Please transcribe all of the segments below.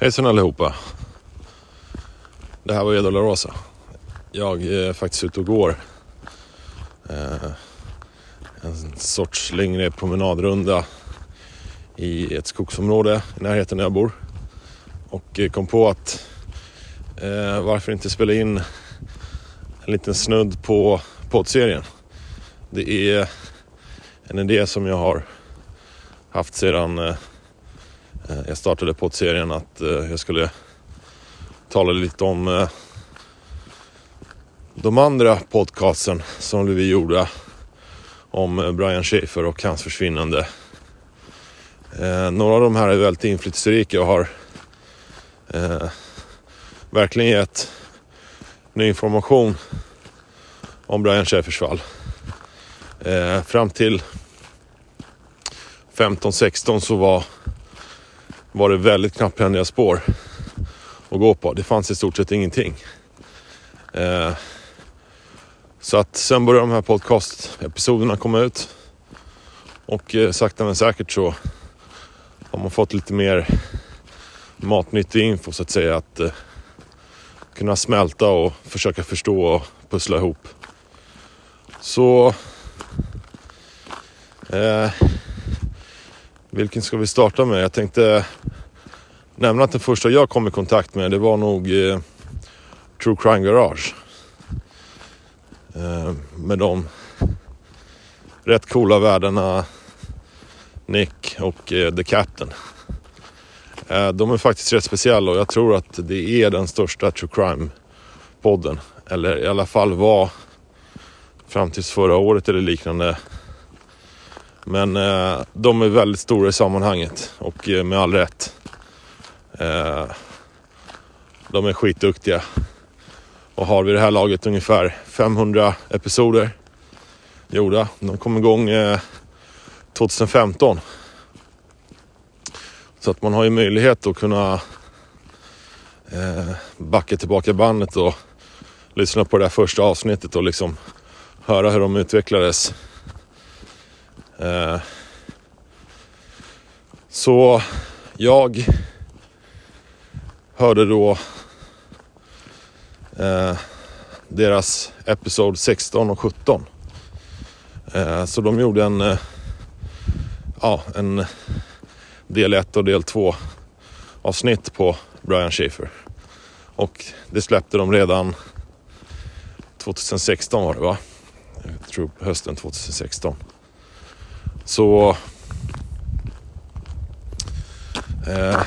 Hejsan allihopa. Det här var Edo La Rosa. Jag eh, är faktiskt ute och går. Eh, en sorts längre promenadrunda i ett skogsområde i närheten där jag bor. Och eh, kom på att eh, varför inte spela in en liten snudd på poddserien. Det är en idé som jag har haft sedan eh, Eh, jag startade poddserien att eh, jag skulle tala lite om eh, de andra podcasten som vi gjorde om Brian Schaefer och hans försvinnande. Några av de här är väldigt inflytelserika och har verkligen gett ny information om Brian Schaefers fall. Fram till 15-16 så var, var det väldigt knapphändiga spår att gå på. Det fanns i stort sett ingenting. Eh, så att sen började de här podcast-episoderna komma ut. Och eh, sakta men säkert så har man fått lite mer matnyttig info så att säga. Att eh, kunna smälta och försöka förstå och pussla ihop. Så eh, vilken ska vi starta med? Jag tänkte nämna att den första jag kom i kontakt med det var nog eh, True Crime Garage. Eh, med de rätt coola värdena Nick och eh, The Captain. Eh, de är faktiskt rätt speciella och jag tror att det är den största True Crime-podden. Eller i alla fall var fram tills förra året eller liknande men eh, de är väldigt stora i sammanhanget och eh, med all rätt. Eh, de är skitduktiga och har vid det här laget ungefär 500 episoder gjorda. De kom igång eh, 2015. Så att man har ju möjlighet att kunna eh, backa tillbaka bandet och lyssna på det här första avsnittet och liksom höra hur de utvecklades Eh, så jag hörde då eh, deras Episod 16 och 17. Eh, så de gjorde en, eh, ja, en del 1 och del 2 avsnitt på Brian Schaefer. Och det släppte de redan 2016 var det va? Jag tror hösten 2016. Så... Eh,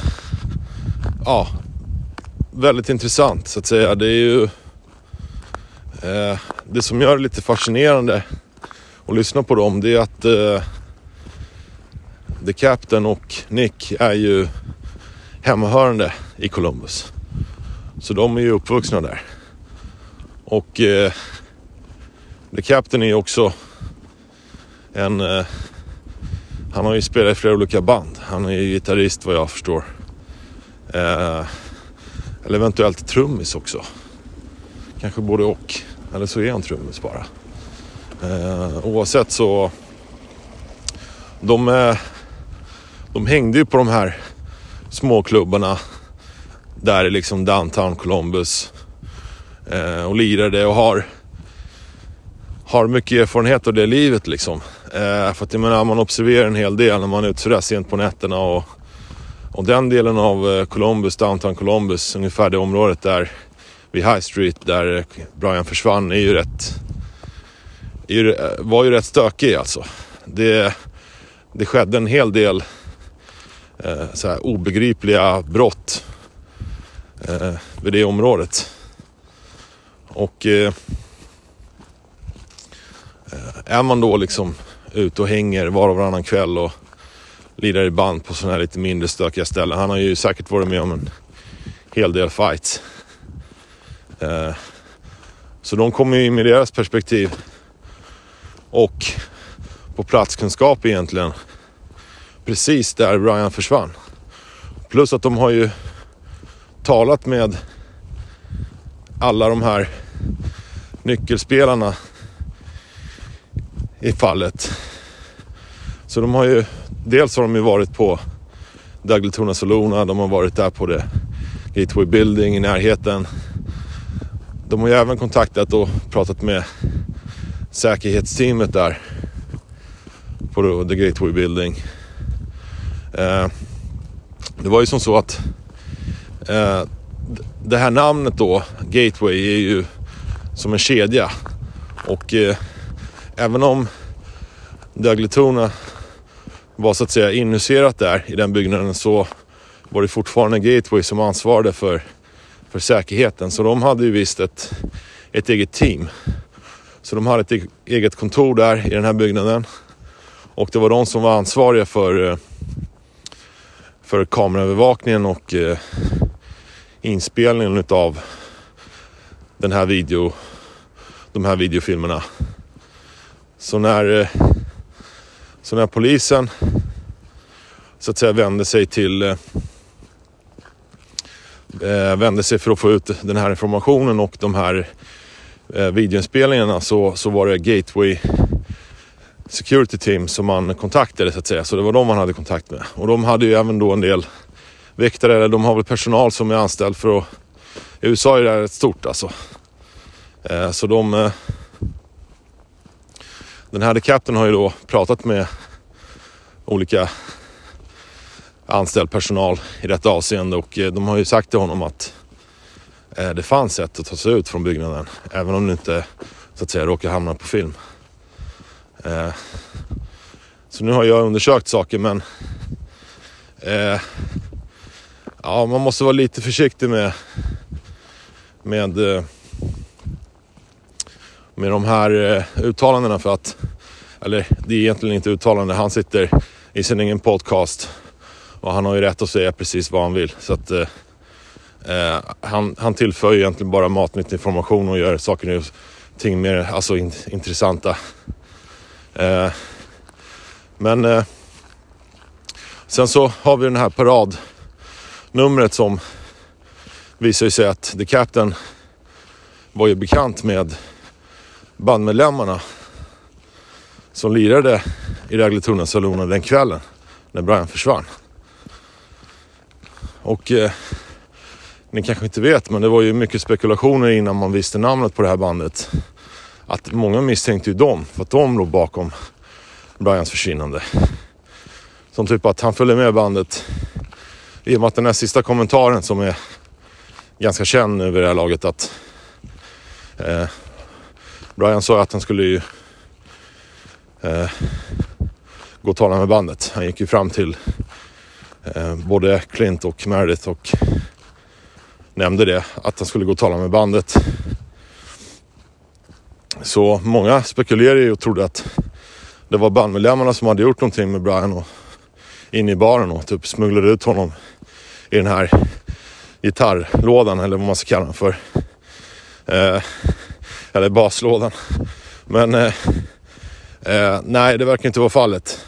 ja, väldigt intressant så att säga. Det är ju... Eh, det som gör det lite fascinerande att lyssna på dem det är att eh, The Captain och Nick är ju hemmahörande i Columbus. Så de är ju uppvuxna där. Och eh, The Captain är ju också en eh, han har ju spelat i flera olika band. Han är ju gitarrist vad jag förstår. Eh, eller eventuellt trummis också. Kanske både och. Eller så är han trummis bara. Eh, oavsett så... De, eh, de hängde ju på de här småklubbarna. Där i liksom downtown Columbus. Eh, och lirade och har har mycket erfarenhet av det livet liksom. Eh, för att jag menar, man observerar en hel del när man är ute sådär sent på nätterna och, och den delen av eh, Columbus, downtown Columbus, ungefär det området där vid High Street där eh, Brian försvann är ju rätt, är ju, eh, var ju rätt stökig alltså. Det, det skedde en hel del eh, så här obegripliga brott eh, vid det området. Och Eh, är man då liksom ute och hänger var och varannan kväll och lirar i band på sådana här lite mindre stökiga ställen. Han har ju säkert varit med om en hel del fights. Eh, så de kommer ju in med deras perspektiv och på platskunskap egentligen precis där Brian försvann. Plus att de har ju talat med alla de här nyckelspelarna i fallet. Så de har ju, dels har de ju varit på Dagletuna Solona. De har varit där på det Gateway Building i närheten. De har ju även kontaktat och pratat med säkerhetsteamet där på The Gateway Building. Eh, det var ju som så att eh, det här namnet då, Gateway, är ju som en kedja. Och eh, även om Dagletuna var så att säga inhuserat där i den byggnaden så var det fortfarande Gateway som ansvarade för, för säkerheten. Så de hade ju visst ett, ett eget team. Så de hade ett e-, eget kontor där i den här byggnaden. Och det var de som var ansvariga för, eh, för kameraövervakningen och eh, inspelningen utav den här video, de här videofilmerna. Så när, eh, så när polisen så att säga vände sig till eh, eh, vände sig för att få ut den här informationen och de här eh, videoinspelningarna så, så var det Gateway Security Team som man kontaktade så att säga. Så det var de man hade kontakt med. Och de hade ju även då en del väktare, eller de har väl personal som är anställd för att... I USA är det här rätt stort alltså. Eh, så de... Eh, den här kapten har ju då pratat med olika anställd personal i detta avseende och eh, de har ju sagt till honom att eh, det fanns sätt att ta sig ut från byggnaden även om det inte så att säga råkar hamna på film. Eh, så nu har jag undersökt saker men ja, man måste vara lite försiktig med med med de här eh, uttalandena för att eller det är egentligen inte uttalande. Han sitter i sin egen podcast och han har ju rätt att säga precis vad han vill. Så att, eh, eh han, han tillför egentligen bara matnyttig information och gör saker och ting mer alltså, in, intressanta. Eh, men eh, sen så har vi den här paradnumret som visar sig att The Captain var ju bekant med bandmedlemmarna som lirade i Ragletuna Salona den kvällen när Brian försvann. Och eh, ni kanske inte vet, men det var ju mycket spekulationer innan man visste namnet på det här bandet. Att många misstänkte ju dem, för att de låg bakom Brians försvinnande. Som typ att han följde med bandet i och med att den här sista kommentaren som är ganska känd nu vid det här laget att eh, Brian sa att han skulle ju eh, gå och tala med bandet. Han gick ju fram till eh, både Clint och Meredith och nämnde det, att han skulle gå och tala med bandet. Så många spekulerade ju och trodde att det var bandmedlemmarna som hade gjort någonting med Brian och in i baren och typ smugglade ut honom i den här gitarrlådan eller vad man ska kalla den för. Eh, eller baslådan. Men eh, eh, nej, det verkar inte vara fallet.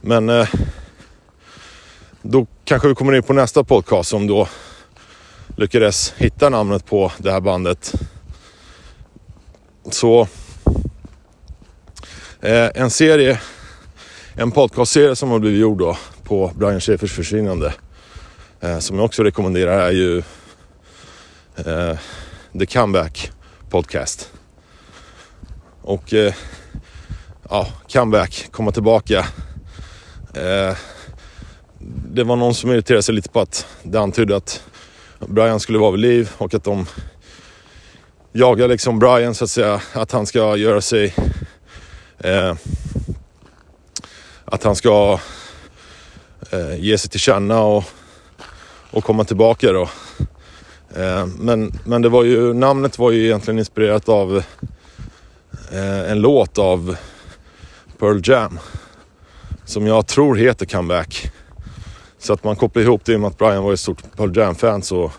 Men eh, då kanske vi kommer in på nästa podcast som då lyckades hitta namnet på det här bandet. Så eh, en serie, en podcastserie som har blivit gjord då på Brian Schäfers försvinnande. Eh, som jag också rekommenderar är ju eh, The Comeback Podcast. Och eh, ja, comeback, komma tillbaka. Eh, det var någon som irriterade sig lite på att det antydde att Brian skulle vara vid liv och att de jagar liksom Brian så att säga. Att han ska göra sig... Eh, att han ska eh, ge sig till känna och, och komma tillbaka då. Eh, men, men det var ju, namnet var ju egentligen inspirerat av eh, en låt av Pearl Jam. Som jag tror heter Comeback. Så att man kopplar ihop det i och med att Brian var ett stort Pearl Jam-fan så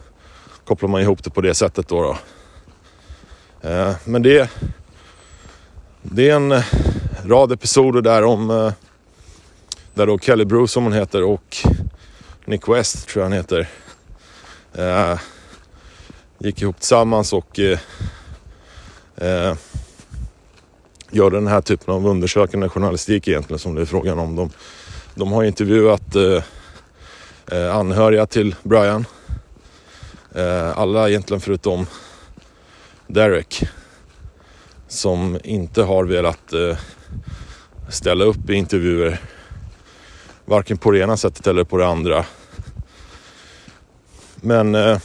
kopplar man ihop det på det sättet då. då. Eh, men det, det är en rad episoder där om där då Kelly Bruce som hon heter och Nick West tror jag han heter. Gick ihop tillsammans och eh, eh, gör den här typen av undersökande journalistik egentligen som det är frågan om. De, de har intervjuat eh, eh, anhöriga till Brian. Eh, alla egentligen förutom Derek som inte har velat eh, ställa upp i intervjuer varken på det ena sättet eller på det andra. Men eh,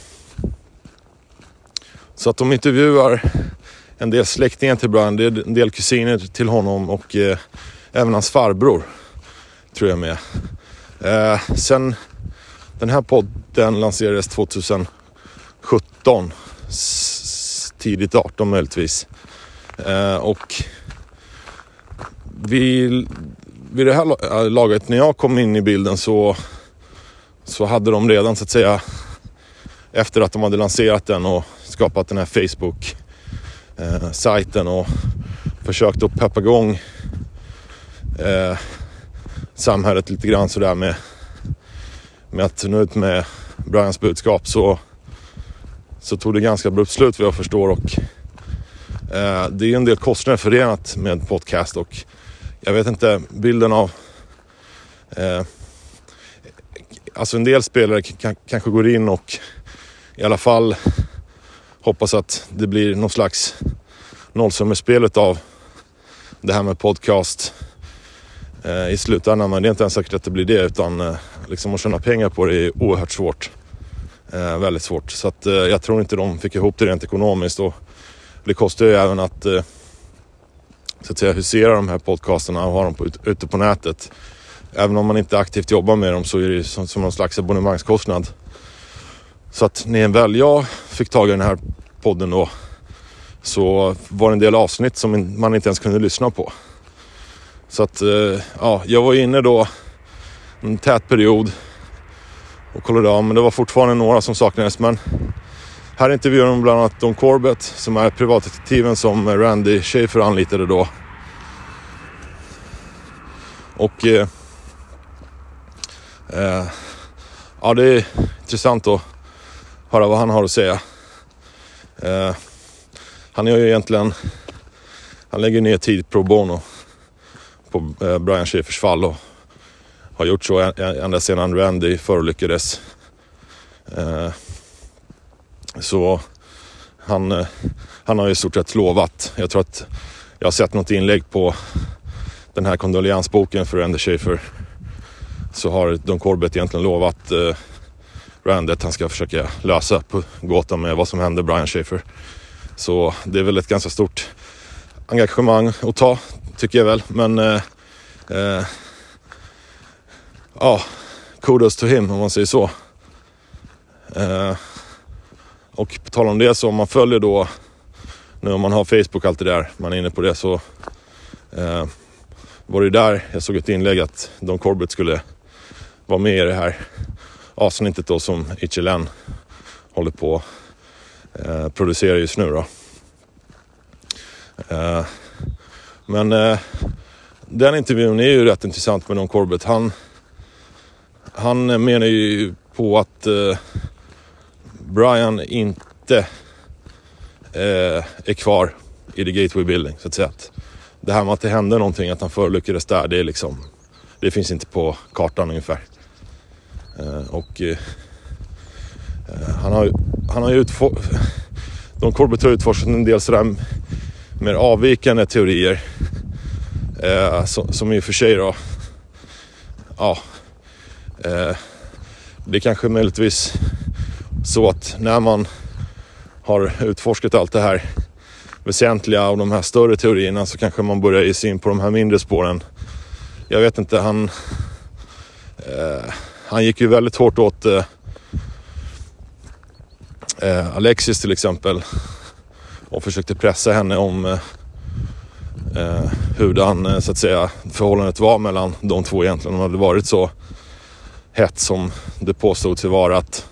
så att de intervjuar en del släktingar till Brian, det är en del kusiner till honom och eh, även hans farbror tror jag med. Eh, sen den här podden lanserades 2017, tidigt 18 möjligtvis. Eh, och vid, vid det här eh, laget, när jag kom in i bilden så, så hade de redan så att säga efter att de hade lanserat den och skapat den här Facebook-sajten eh, och försökt att peppa igång eh, samhället lite grann sådär med, med att nå ut med Brians budskap. Så, så tog det ganska abrupt slut vad jag förstår och eh, det är en del kostnader förenat med podcast och jag vet inte bilden av eh, Alltså en del spelare kanske går in och i alla fall hoppas att det blir någon slags nollsummespel av det här med podcast eh, i slutändan. Men det är inte ens säkert att det blir det utan eh, liksom att tjäna pengar på det är oerhört svårt. Eh, väldigt svårt. Så att, eh, jag tror inte de fick ihop det rent ekonomiskt. Och det kostar ju även att eh, så att säga husera de här podcasterna och ha dem på, ute på nätet. Även om man inte aktivt jobbar med dem så är det som, som någon slags abonnemangskostnad. Så att när väl jag fick tag i den här podden då så var det en del avsnitt som man inte ens kunde lyssna på. Så att eh, ja, jag var inne då en tät period och kollade av men det var fortfarande några som saknades. Men här intervjuar de bland annat Don Corbett som är privatdetektiven som Randy Schaefer anlitade då. Och eh, eh, ja, det är intressant att höra vad han har att säga. Eh, han gör ju egentligen, han lägger ner tid pro bono på eh, Brian Schaefers fall och har gjort så ända sedan Randy förolyckades. Eh, så han, eh, han har i stort sett lovat. Jag tror att jag har sett något inlägg på den här kondoleansboken för Randy Schaefer. Så har Don Corbett egentligen lovat eh, brandet han ska försöka lösa på gåtan med vad som hände Brian Schaefer. Så det är väl ett ganska stort engagemang att ta, tycker jag väl. Men eh, eh, ja, kudos to him om man säger så. Eh, och på tal om det så om man följer då, nu om man har Facebook allt det där, man är inne på det så eh, var det där jag såg ett inlägg att Don Corbett skulle vara med i det här avsnittet då som HLN håller på eh, producera just nu då. Eh, men eh, den intervjun är ju rätt intressant med Don Corbett. Han, han menar ju på att eh, Brian inte eh, är kvar i the Gateway Building så att säga. Det här med att det hände någonting, att han förolyckades där, det är liksom, det finns inte på kartan ungefär. Eh, och han har, han har ju utforskat, Don Corbett har utforskat en del sådär mer avvikande teorier. Eh, som, som i och för sig då, ja, eh, det är kanske möjligtvis så att när man har utforskat allt det här väsentliga av de här större teorierna så kanske man börjar ge sig in på de här mindre spåren. Jag vet inte, han... Eh, han gick ju väldigt hårt åt eh, eh, Alexis till exempel och försökte pressa henne om eh, eh hurdan eh, så att säga förhållandet var mellan de två egentligen. De hade varit så hett som det påstods vara att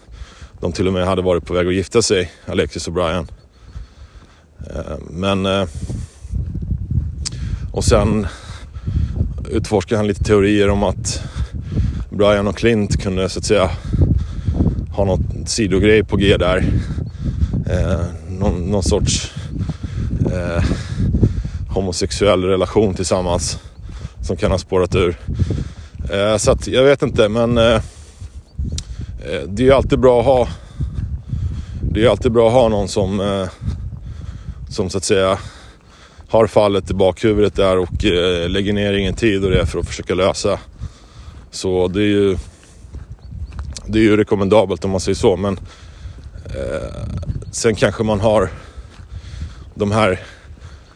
de till och med hade varit på väg att gifta sig, Alexis och Brian. Eh, men... Eh, och sen utforskade han lite teorier om att Brian och Clint kunde så att säga ha något sidogrej på G där. Eh, någon, någon sorts eh, homosexuell relation tillsammans som kan ha spårat ur. Eh, så att jag vet inte men eh, eh det är ju alltid bra att ha det är alltid bra att ha någon som eh, som så att säga har fallet i bakhuvudet där och eh, lägger ner ingen tid och det för att försöka lösa. Så det är ju det är ju rekommendabelt om man säger så men eh, sen kanske man har de här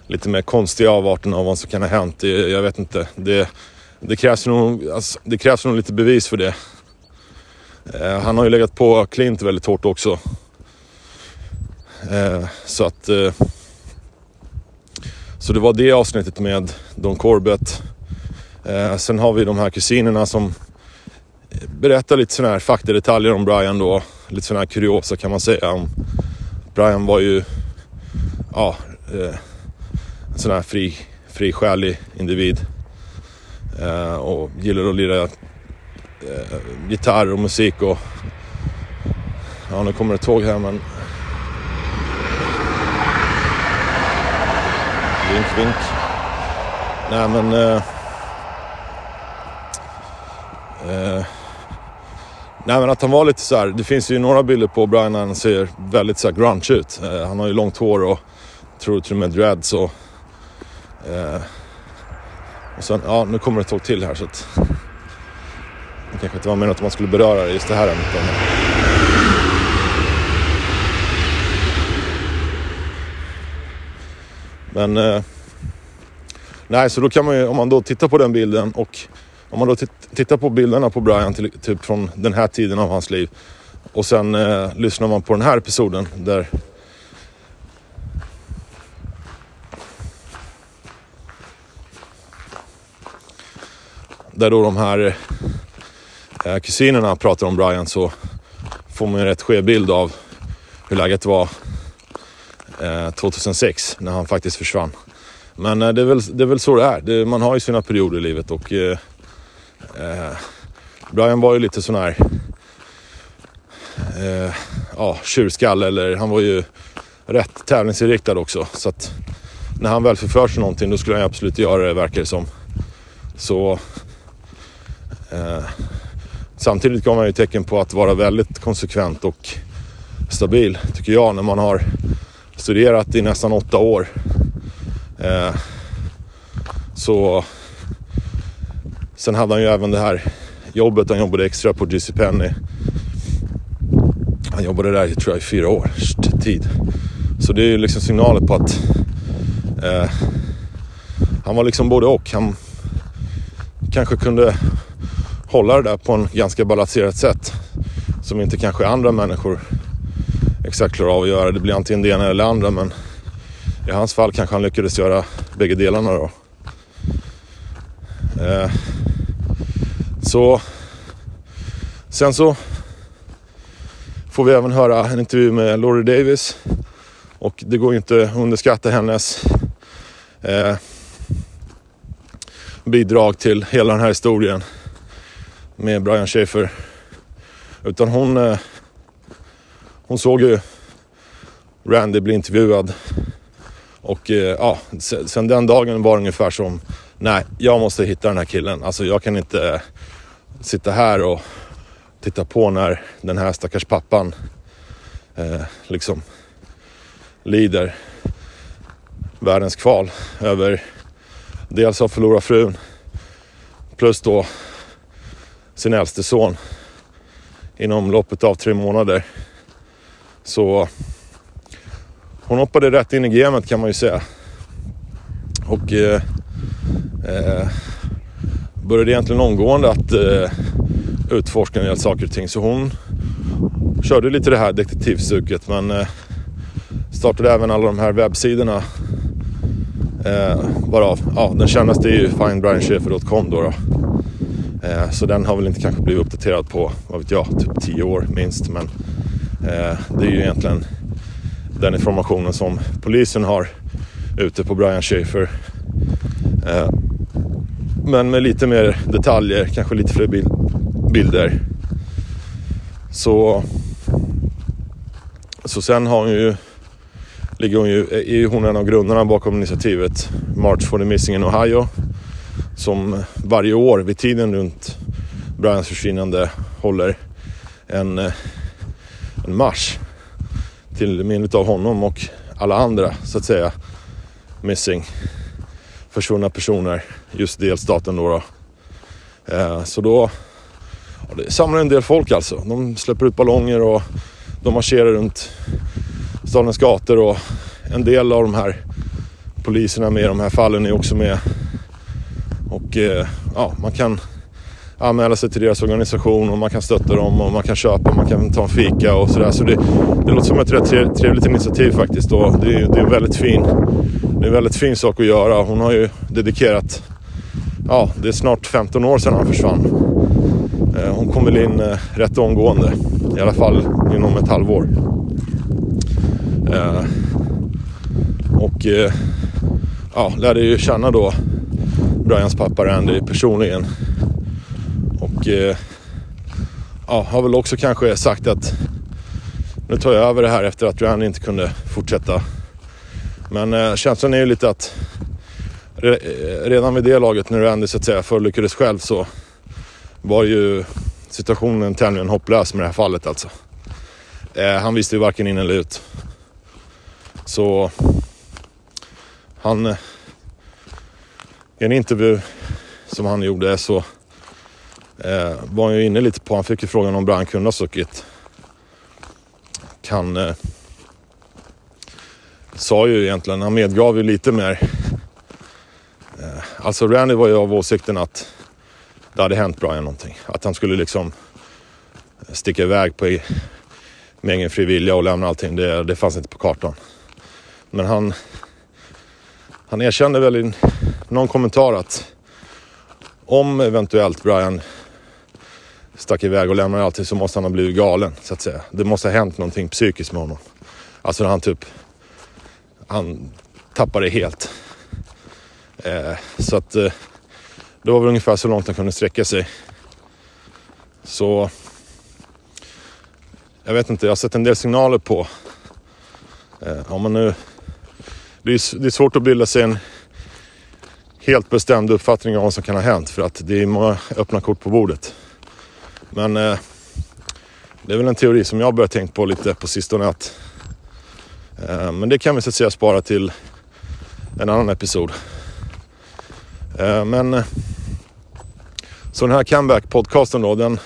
lite mer konstiga avarterna av vad som kan ha hänt. Jag vet inte. Det, det, krävs nog, alltså, det krävs nog lite bevis för det. Eh, han har ju legat på Clint väldigt hårt också. Eh, så att... Eh, så det var det avsnittet med Don Corbett. Eh, sen har vi de här kusinerna som berättar lite sådana här faktadetaljer om Brian då. Lite sådana här kuriosa kan man säga. Brian var ju... Ja, eh, en sån här fri, frisjälig individ. Eh, och gillade att lira eh, gitarr och musik och... Ja, nu kommer det tåg här men... Vink, vink. Nej men... Eh, nej men att han var lite så här, det finns ju några bilder på Brian när han ser väldigt så här grunge ut. Eh, han har ju långt hår och tror till och med dreads och Eh, och sen, ja nu kommer det ett tåg till här så att det kanske inte var meningen att man skulle beröra just det här ämnet. Men eh, nej, så då kan man ju, om man då tittar på den bilden och om man då tittar på bilderna på Brian till, typ från den här tiden av hans liv och sen eh, lyssnar man på den här episoden där där då de här eh, kusinerna pratar om Brian så får man en rätt skev bild av hur läget var eh, 2006 när han faktiskt försvann. Men eh, det, är väl, det är väl så det är. Det, man har ju sina perioder i livet och eh, eh, Brian var ju lite sån här eh, ja, tjurskall eller han var ju rätt tävlingsinriktad också. Så att när han väl förför sig någonting då skulle han absolut göra det verkar det som. Så Eh, samtidigt gav man ju tecken på att vara väldigt konsekvent och stabil, tycker jag, när man har studerat i nästan åtta år. Eh, så Sen hade han ju även det här jobbet, han jobbade extra på JC Penny. Han jobbade där tror jag i fyra års tid. Så det är ju liksom signaler på att eh, han var liksom både och. Han kanske kunde hålla det där på en ganska balanserat sätt. Som inte kanske andra människor exakt klarar av att göra. Det blir antingen det ena eller det andra men i hans fall kanske han lyckades göra bägge delarna då. Eh, så sen så får vi även höra en intervju med Laurie Davis och det går inte att underskatta hennes eh, bidrag till hela den här historien med Brian Schaefer. Utan hon, eh, hon såg ju Randy bli intervjuad. Och eh, ja, sen den dagen var det ungefär som, nej, jag måste hitta den här killen. Alltså jag kan inte sitta här och titta på när den här stackars pappan eh, liksom lider världens kval över dels att förlora frun plus då sin äldste son inom loppet av tre månader. Så hon hoppade rätt in i gamet kan man ju säga. Och eh, eh, började egentligen omgående att eh, utforska en del saker och ting. Så hon körde lite det här detektivsuket. men eh, startade även alla de här webbsidorna. Eh, varav, ja den kändaste är ju findbrianschaefer.com då. då. Eh, så den har väl inte kanske blivit uppdaterad på, vad vet jag, typ 10 år minst. Men eh, det är ju egentligen den informationen som polisen har ute på Brian Schaefer. Eh, men med lite mer detaljer, kanske lite fler bild, bilder. Så, så sen har hon ju, ligger hon ju, är hon en av grundarna bakom initiativet March for the Missing in Ohio som varje år vid tiden runt Brians försvinnande håller en, en marsch till minnet av honom och alla andra så att säga missing försvunna personer just delstaten då. då. Eh, så då ja, det samlar en del folk alltså. De släpper ut ballonger och de marscherar runt stadens gator och en del av de här poliserna med i de här fallen är också med. Och eh, ja, man kan anmäla sig till deras organisation och man kan stötta dem och man kan köpa, man kan ta en fika och sådär. Så det, det låter som ett rätt trevligt initiativ faktiskt och det, det är väldigt fin, det är en väldigt fin sak att göra. Hon har ju dedikerat, ja det är snart 15 år sedan han försvann. Eh, hon kom väl in eh, rätt omgående, i alla fall inom ett halvår. Eh, och ja, lärde ju känna då Brians pappa Randy personligen. Och ja, har väl också kanske sagt att nu tar jag över det här efter att Randy inte kunde fortsätta. Men eh, känslan är ju lite att eh, redan vid det laget när Randy så att säga förolyckades själv så var ju situationen tämligen hopplös med det här fallet alltså. Eh, han visste ju varken in eller ut. Så han... Eh, I en intervju som han gjorde så eh, var han ju inne lite på, han fick ju frågan om Brian kunde ha stuckit. Kan... Eh, Sa ju egentligen, han medgav ju lite mer. Eh, alltså Randy var ju av åsikten att det hade hänt Brian någonting. Att han skulle liksom sticka iväg på med egen fri vilja och lämna allting. Det, det fanns inte på kartan. Men han, han erkände väl i någon kommentar att om eventuellt Brian stack iväg och lämnade allting så måste han ha blivit galen så att säga. Det måste ha hänt någonting psykiskt med honom. Alltså när han typ, han tappade helt. Eh, så att eh, det var väl ungefär så långt han kunde sträcka sig. Så jag vet inte, jag har sett en del signaler på eh, om man nu, det, är, det är svårt att bilda sig en helt bestämd uppfattning om vad som kan ha hänt för att det är många öppna kort på bordet. Men eh, det är väl en teori som jag börjat tänka på lite på sistone att Eh, men det kan vi så att säga spara till en annan episod. Eh, men eh, så den här comeback-podcasten då, den,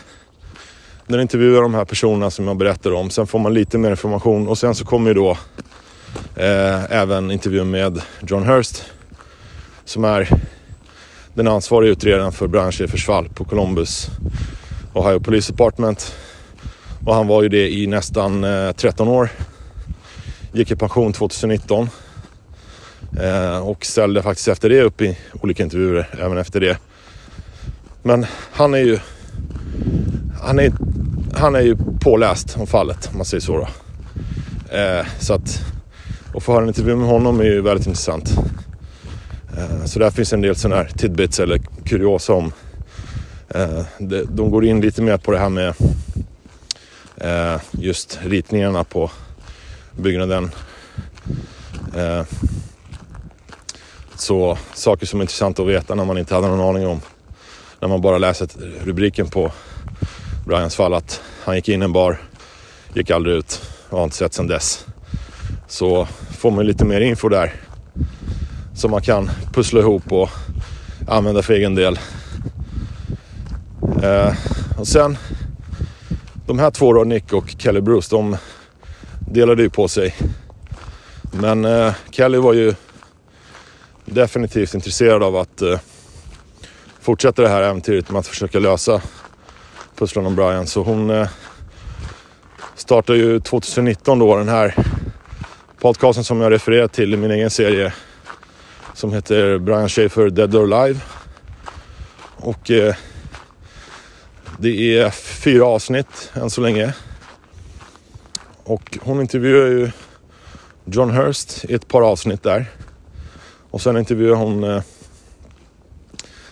den intervjuar de här personerna som jag berättade om. Sen får man lite mer information och sen så kommer ju då eh, även intervjun med John Hurst som är den ansvariga utredaren för brandchefers fall på Columbus Ohio Police Department. Och han var ju det i nästan eh, 13 år. Gick i pension 2019. Eh, och ställde faktiskt efter det upp i olika intervjuer även efter det. Men han är ju han är, han är ju påläst om fallet om man säger så då. Eh, så att att få höra en intervju med honom är ju väldigt intressant. Eh, så där finns en del sådana här tidbits eller kuriosa om. Eh, de, de går in lite mer på det här med eh, just ritningarna på byggnaden. Eh, så saker som är intressanta att veta när man inte hade någon aning om. När man bara läser rubriken på Brians fall att han gick in i en bar, gick aldrig ut och har inte sett sedan dess. Så får man lite mer info där som man kan pussla ihop och använda för egen del. Eh, och sen de här två då, Nick och Kelly Bruce, de delade ju på sig. Men eh, Kelly var ju definitivt intresserad av att eh, fortsätta det här äventyret med att försöka lösa pusslen om Brian. Så hon eh, startade ju 2019 då den här podcasten som jag refererar till i min egen serie som heter Brian Schaefer Dead or Alive. Och eh, det är fyra avsnitt än så länge. Och hon intervjuar ju John Hurst i ett par avsnitt där. Och sen intervjuar hon eh,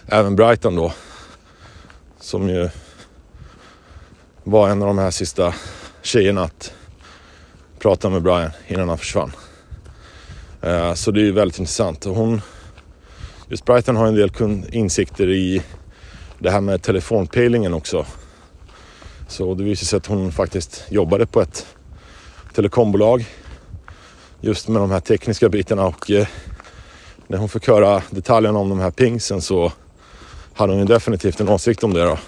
även Brighton då. Som ju var en av de här sista tjejerna att prata med Brian innan han försvann. Eh, så det är ju väldigt intressant. Och hon, just Brighton har en del insikter i det här med telefonpejlingen också. Så det visar sig att hon faktiskt jobbade på ett telekombolag just med de här tekniska bitarna och eh, när hon fick höra detaljerna om de här pingsen så hade hon ju definitivt en åsikt om det då.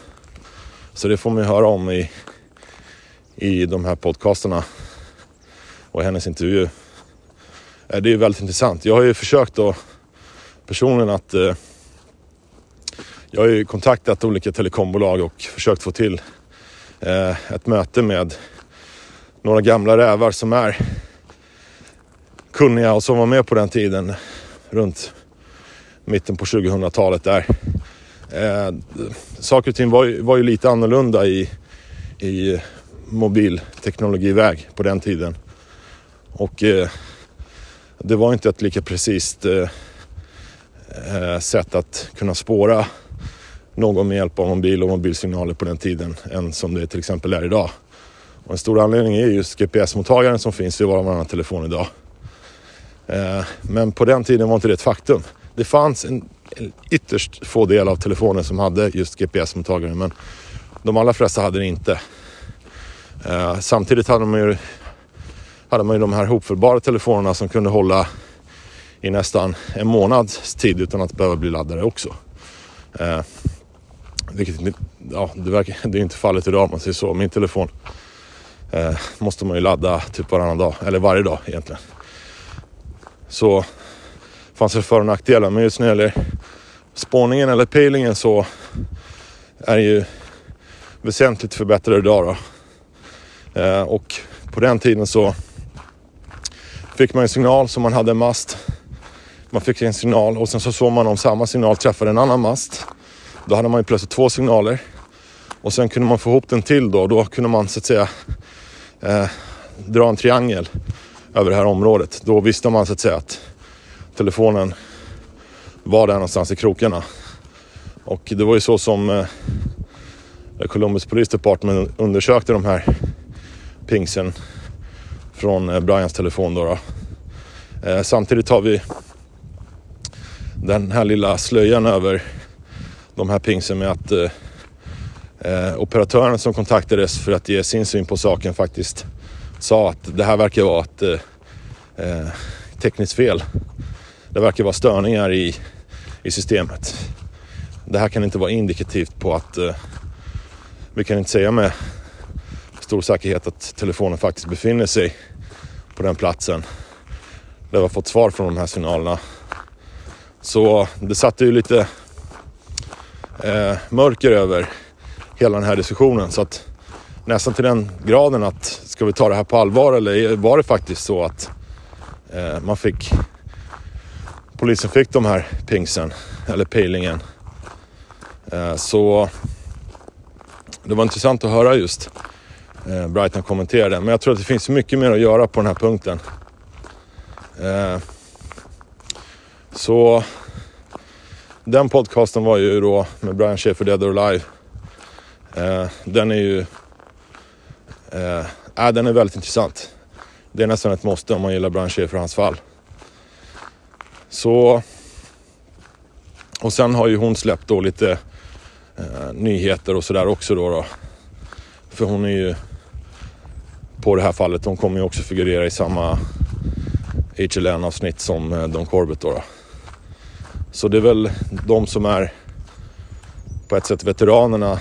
Så det får man ju höra om i, i de här podcasterna och hennes intervju. Eh, det är ju väldigt intressant. Jag har ju försökt då personligen att eh, jag har ju kontaktat olika telekombolag och försökt få till eh, ett möte med några gamla rävar som är kunniga och som var med på den tiden runt mitten på 2000-talet där. Eh, saker och ting var ju, var ju lite annorlunda i, i mobilteknologiväg på den tiden. Och eh, det var inte ett lika precis eh, eh, sätt att kunna spåra någon med hjälp av mobil och mobilsignaler på den tiden än som det till exempel är idag. Och en stor anledning är just GPS-mottagaren som finns i var och varannan telefon idag. Eh, men på den tiden var inte det ett faktum. Det fanns en, en ytterst få del av telefonen som hade just GPS-mottagare men de allra flesta hade det inte. Eh, samtidigt hade man ju hade man ju de här hopfällbara telefonerna som kunde hålla i nästan en månads tid utan att behöva bli laddade också. Eh, vilket ja, det, verkar, det är inte fallet idag om man säger så. Min telefon eh, måste man ju ladda typ varannan dag, eller varje dag egentligen. Så fanns det för och nackdelar. Men just när det gäller spårningen eller peilingen så är det ju väsentligt förbättrad idag då. Eh, och på den tiden så fick man en signal som man hade en mast. Man fick en signal och sen så såg man om samma signal träffade en annan mast. Då hade man ju plötsligt två signaler. Och sen kunde man få ihop den till då. Då kunde man så att säga eh, dra en triangel över det här området. Då visste man så att säga att telefonen var där någonstans i krokarna. Och det var ju så som eh, Columbus Police Department undersökte de här pingsen från eh, Brians telefon. Då, då. Eh, samtidigt har vi den här lilla slöjan över de här pingsen med att eh, eh, operatören som kontaktades för att ge sin syn på saken faktiskt sa att det här verkar vara ett eh, eh, tekniskt fel. Det verkar vara störningar i, i systemet. Det här kan inte vara indikativt på att eh, vi kan inte säga med stor säkerhet att telefonen faktiskt befinner sig på den platsen där vi har fått svar från de här signalerna. Så det satte ju lite eh, mörker över hela den här diskussionen. Så att nästan till den graden att ska vi ta det här på allvar eller var det faktiskt så att eh, man fick polisen fick de här pingsen eller peilingen. Eh, så det var intressant att höra just eh, Brighton kommentera det. Men jag tror att det finns mycket mer att göra på den här punkten. Eh, så den podcasten var ju då med Brian Schaefer Dead or Alive. Eh, den är ju... Eh, äh, den är väldigt intressant. Det är nästan ett måste om man gillar branscher för hans fall. Så... Och sen har ju hon släppt då lite eh, nyheter och sådär också då, då. För hon är ju på det här fallet, hon kommer ju också figurera i samma HLN-avsnitt som eh, Don Corbett då, då. Så det är väl de som är på ett sätt veteranerna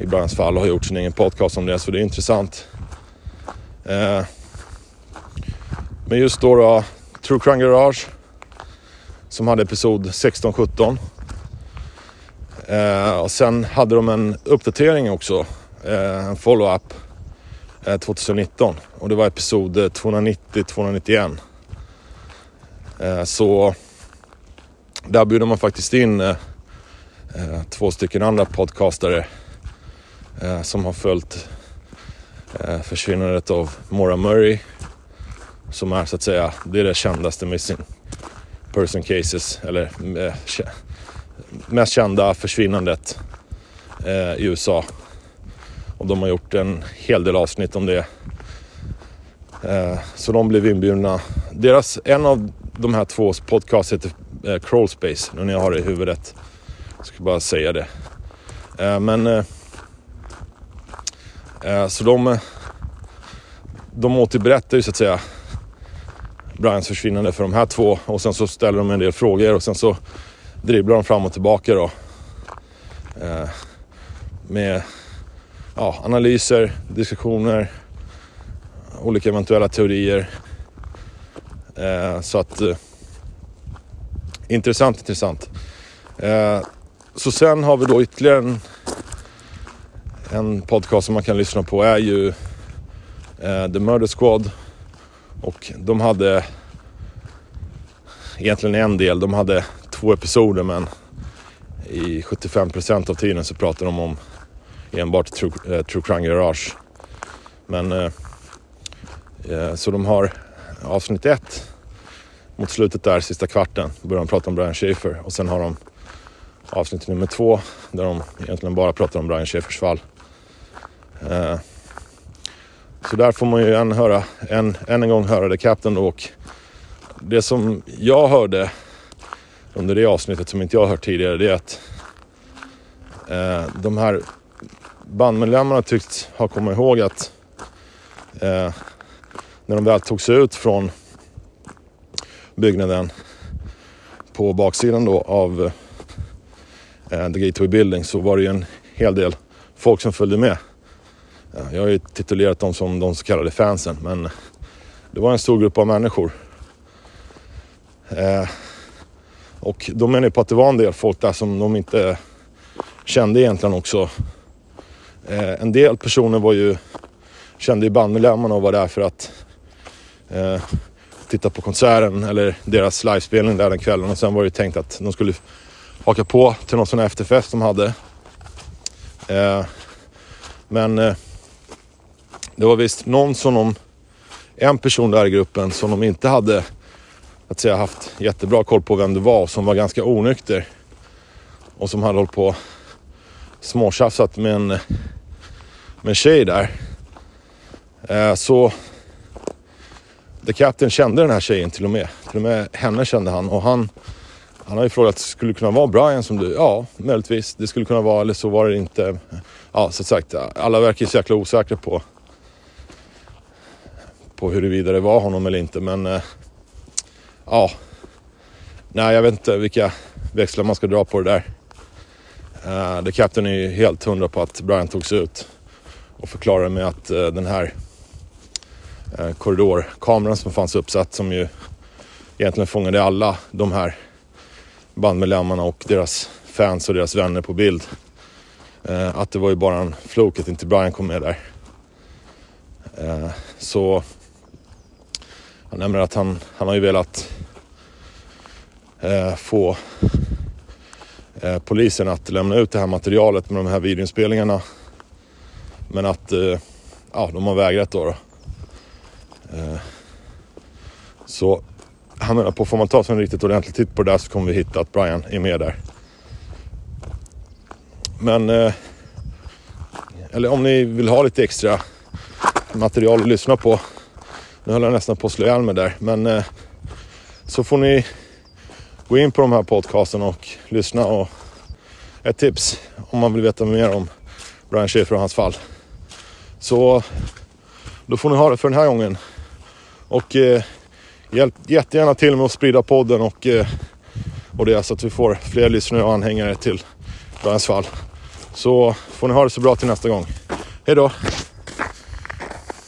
i Brians fall och har gjort sin egen podcast om det, så det är intressant. Eh, men just då, då True Crime Garage som hade episod 16-17. Eh, och sen hade de en uppdatering också, eh, en follow-up eh, 2019 och det var episod eh, 290-291. Eh, så där bjuder man faktiskt in eh, två stycken andra podcastare eh, som har följt eh, försvinnandet av Maura Murray. Som är så att säga, det är det kändaste missing person cases, eller eh, mest kända försvinnandet eh, i USA. Och de har gjort en hel del avsnitt om det. Eh, så de blev inbjudna. Deras, en av de här två podcasts heter eh, crawlspace nu när jag har det i huvudet. Jag ska bara säga det. Eh, men Eh, så de, de återberättar ju så att säga Brians försvinnande för de här två och sen så ställer de en del frågor och sen så dribblar de fram och tillbaka då. Eh, med ja, analyser, diskussioner, olika eventuella teorier. Eh, så att eh, intressant, intressant. Eh, så sen har vi då ytterligare en, en podcast som man kan lyssna på är ju eh, The Murder Squad. Och de hade egentligen en del, de hade två episoder men i 75% av tiden så pratar de om enbart True, eh, true Crime Garage. Men eh, eh, så de har avsnitt ett mot slutet där, sista kvarten, börjar de prata om Brian Schaefer och sen har de avsnitt nummer två där de egentligen bara pratar om Brian Schaefers fall. Eh, så där får man ju än, höra, än, än en gång höra The Captain då och det som jag hörde under det avsnittet som inte jag har hört tidigare det är att eh, de här bandmedlemmarna tycks ha kommit ihåg att eh, när de väl tog sig ut från byggnaden på baksidan då av eh, The Gateway Building så var det ju en hel del folk som följde med. Jag har ju titulerat dem som de så kallade fansen men det var en stor grupp av människor. Eh, och de menar på att det var en del folk där som de inte kände egentligen också. Eh, en del personer var ju, kände ju bandmedlemmarna och var där för att eh, titta på konserten eller deras livespelning där den kvällen. Och sen var det tänkt att de skulle haka på till någon sån här efterfest de hade. Eh, men eh, det var visst någon som de, en person där i gruppen som de inte hade att säga, haft jättebra koll på vem det var som var ganska onykter. Och som hade hållit på småtjafsat med en, med en tjej där. Eh, så The Captain kände den här tjejen till och med. Till och med henne kände han och han, han har ju frågat, skulle det kunna vara Brian som du? Ja, möjligtvis. Det skulle kunna vara, eller så var det inte. Ja, som sagt, alla verkar ju så jäkla osäkra på på huruvida det var honom eller inte. Men eh, ja, nej jag vet inte vilka växlar man ska dra på det där. Uh, The Captain är ju helt hundra på att Brian togs ut och förklarar med att eh, den här eh, korridorkameran som fanns uppsatt som ju egentligen fångade alla de här bandmedlemmarna och deras fans och deras vänner på bild. Eh, att det var ju bara en flok att inte Brian kom med där. Eh, så han nämner att han, han har ju velat eh, få eh, polisen att lämna ut det här materialet med de här videoinspelningarna. Men att eh, ja, de har vägrat då. då. Eh, så han menar på, får man ta sig en riktigt ordentlig titt på det där så kommer vi hitta att Brian är med där. Men, eh, eller om ni vill ha lite extra material att lyssna på nu höll jag nästan på att slå ihjäl mig där. Men eh, så får ni gå in på de här podcasten och lyssna. Och ett tips om man vill veta mer om Brian Schaefer och hans fall. Så då får ni ha det för den här gången. Och eh, hjälp jättegärna till med att sprida podden och, eh, och det så att vi får fler lyssnare och anhängare till Brians fall. Så får ni ha det så bra till nästa gång. Hej då!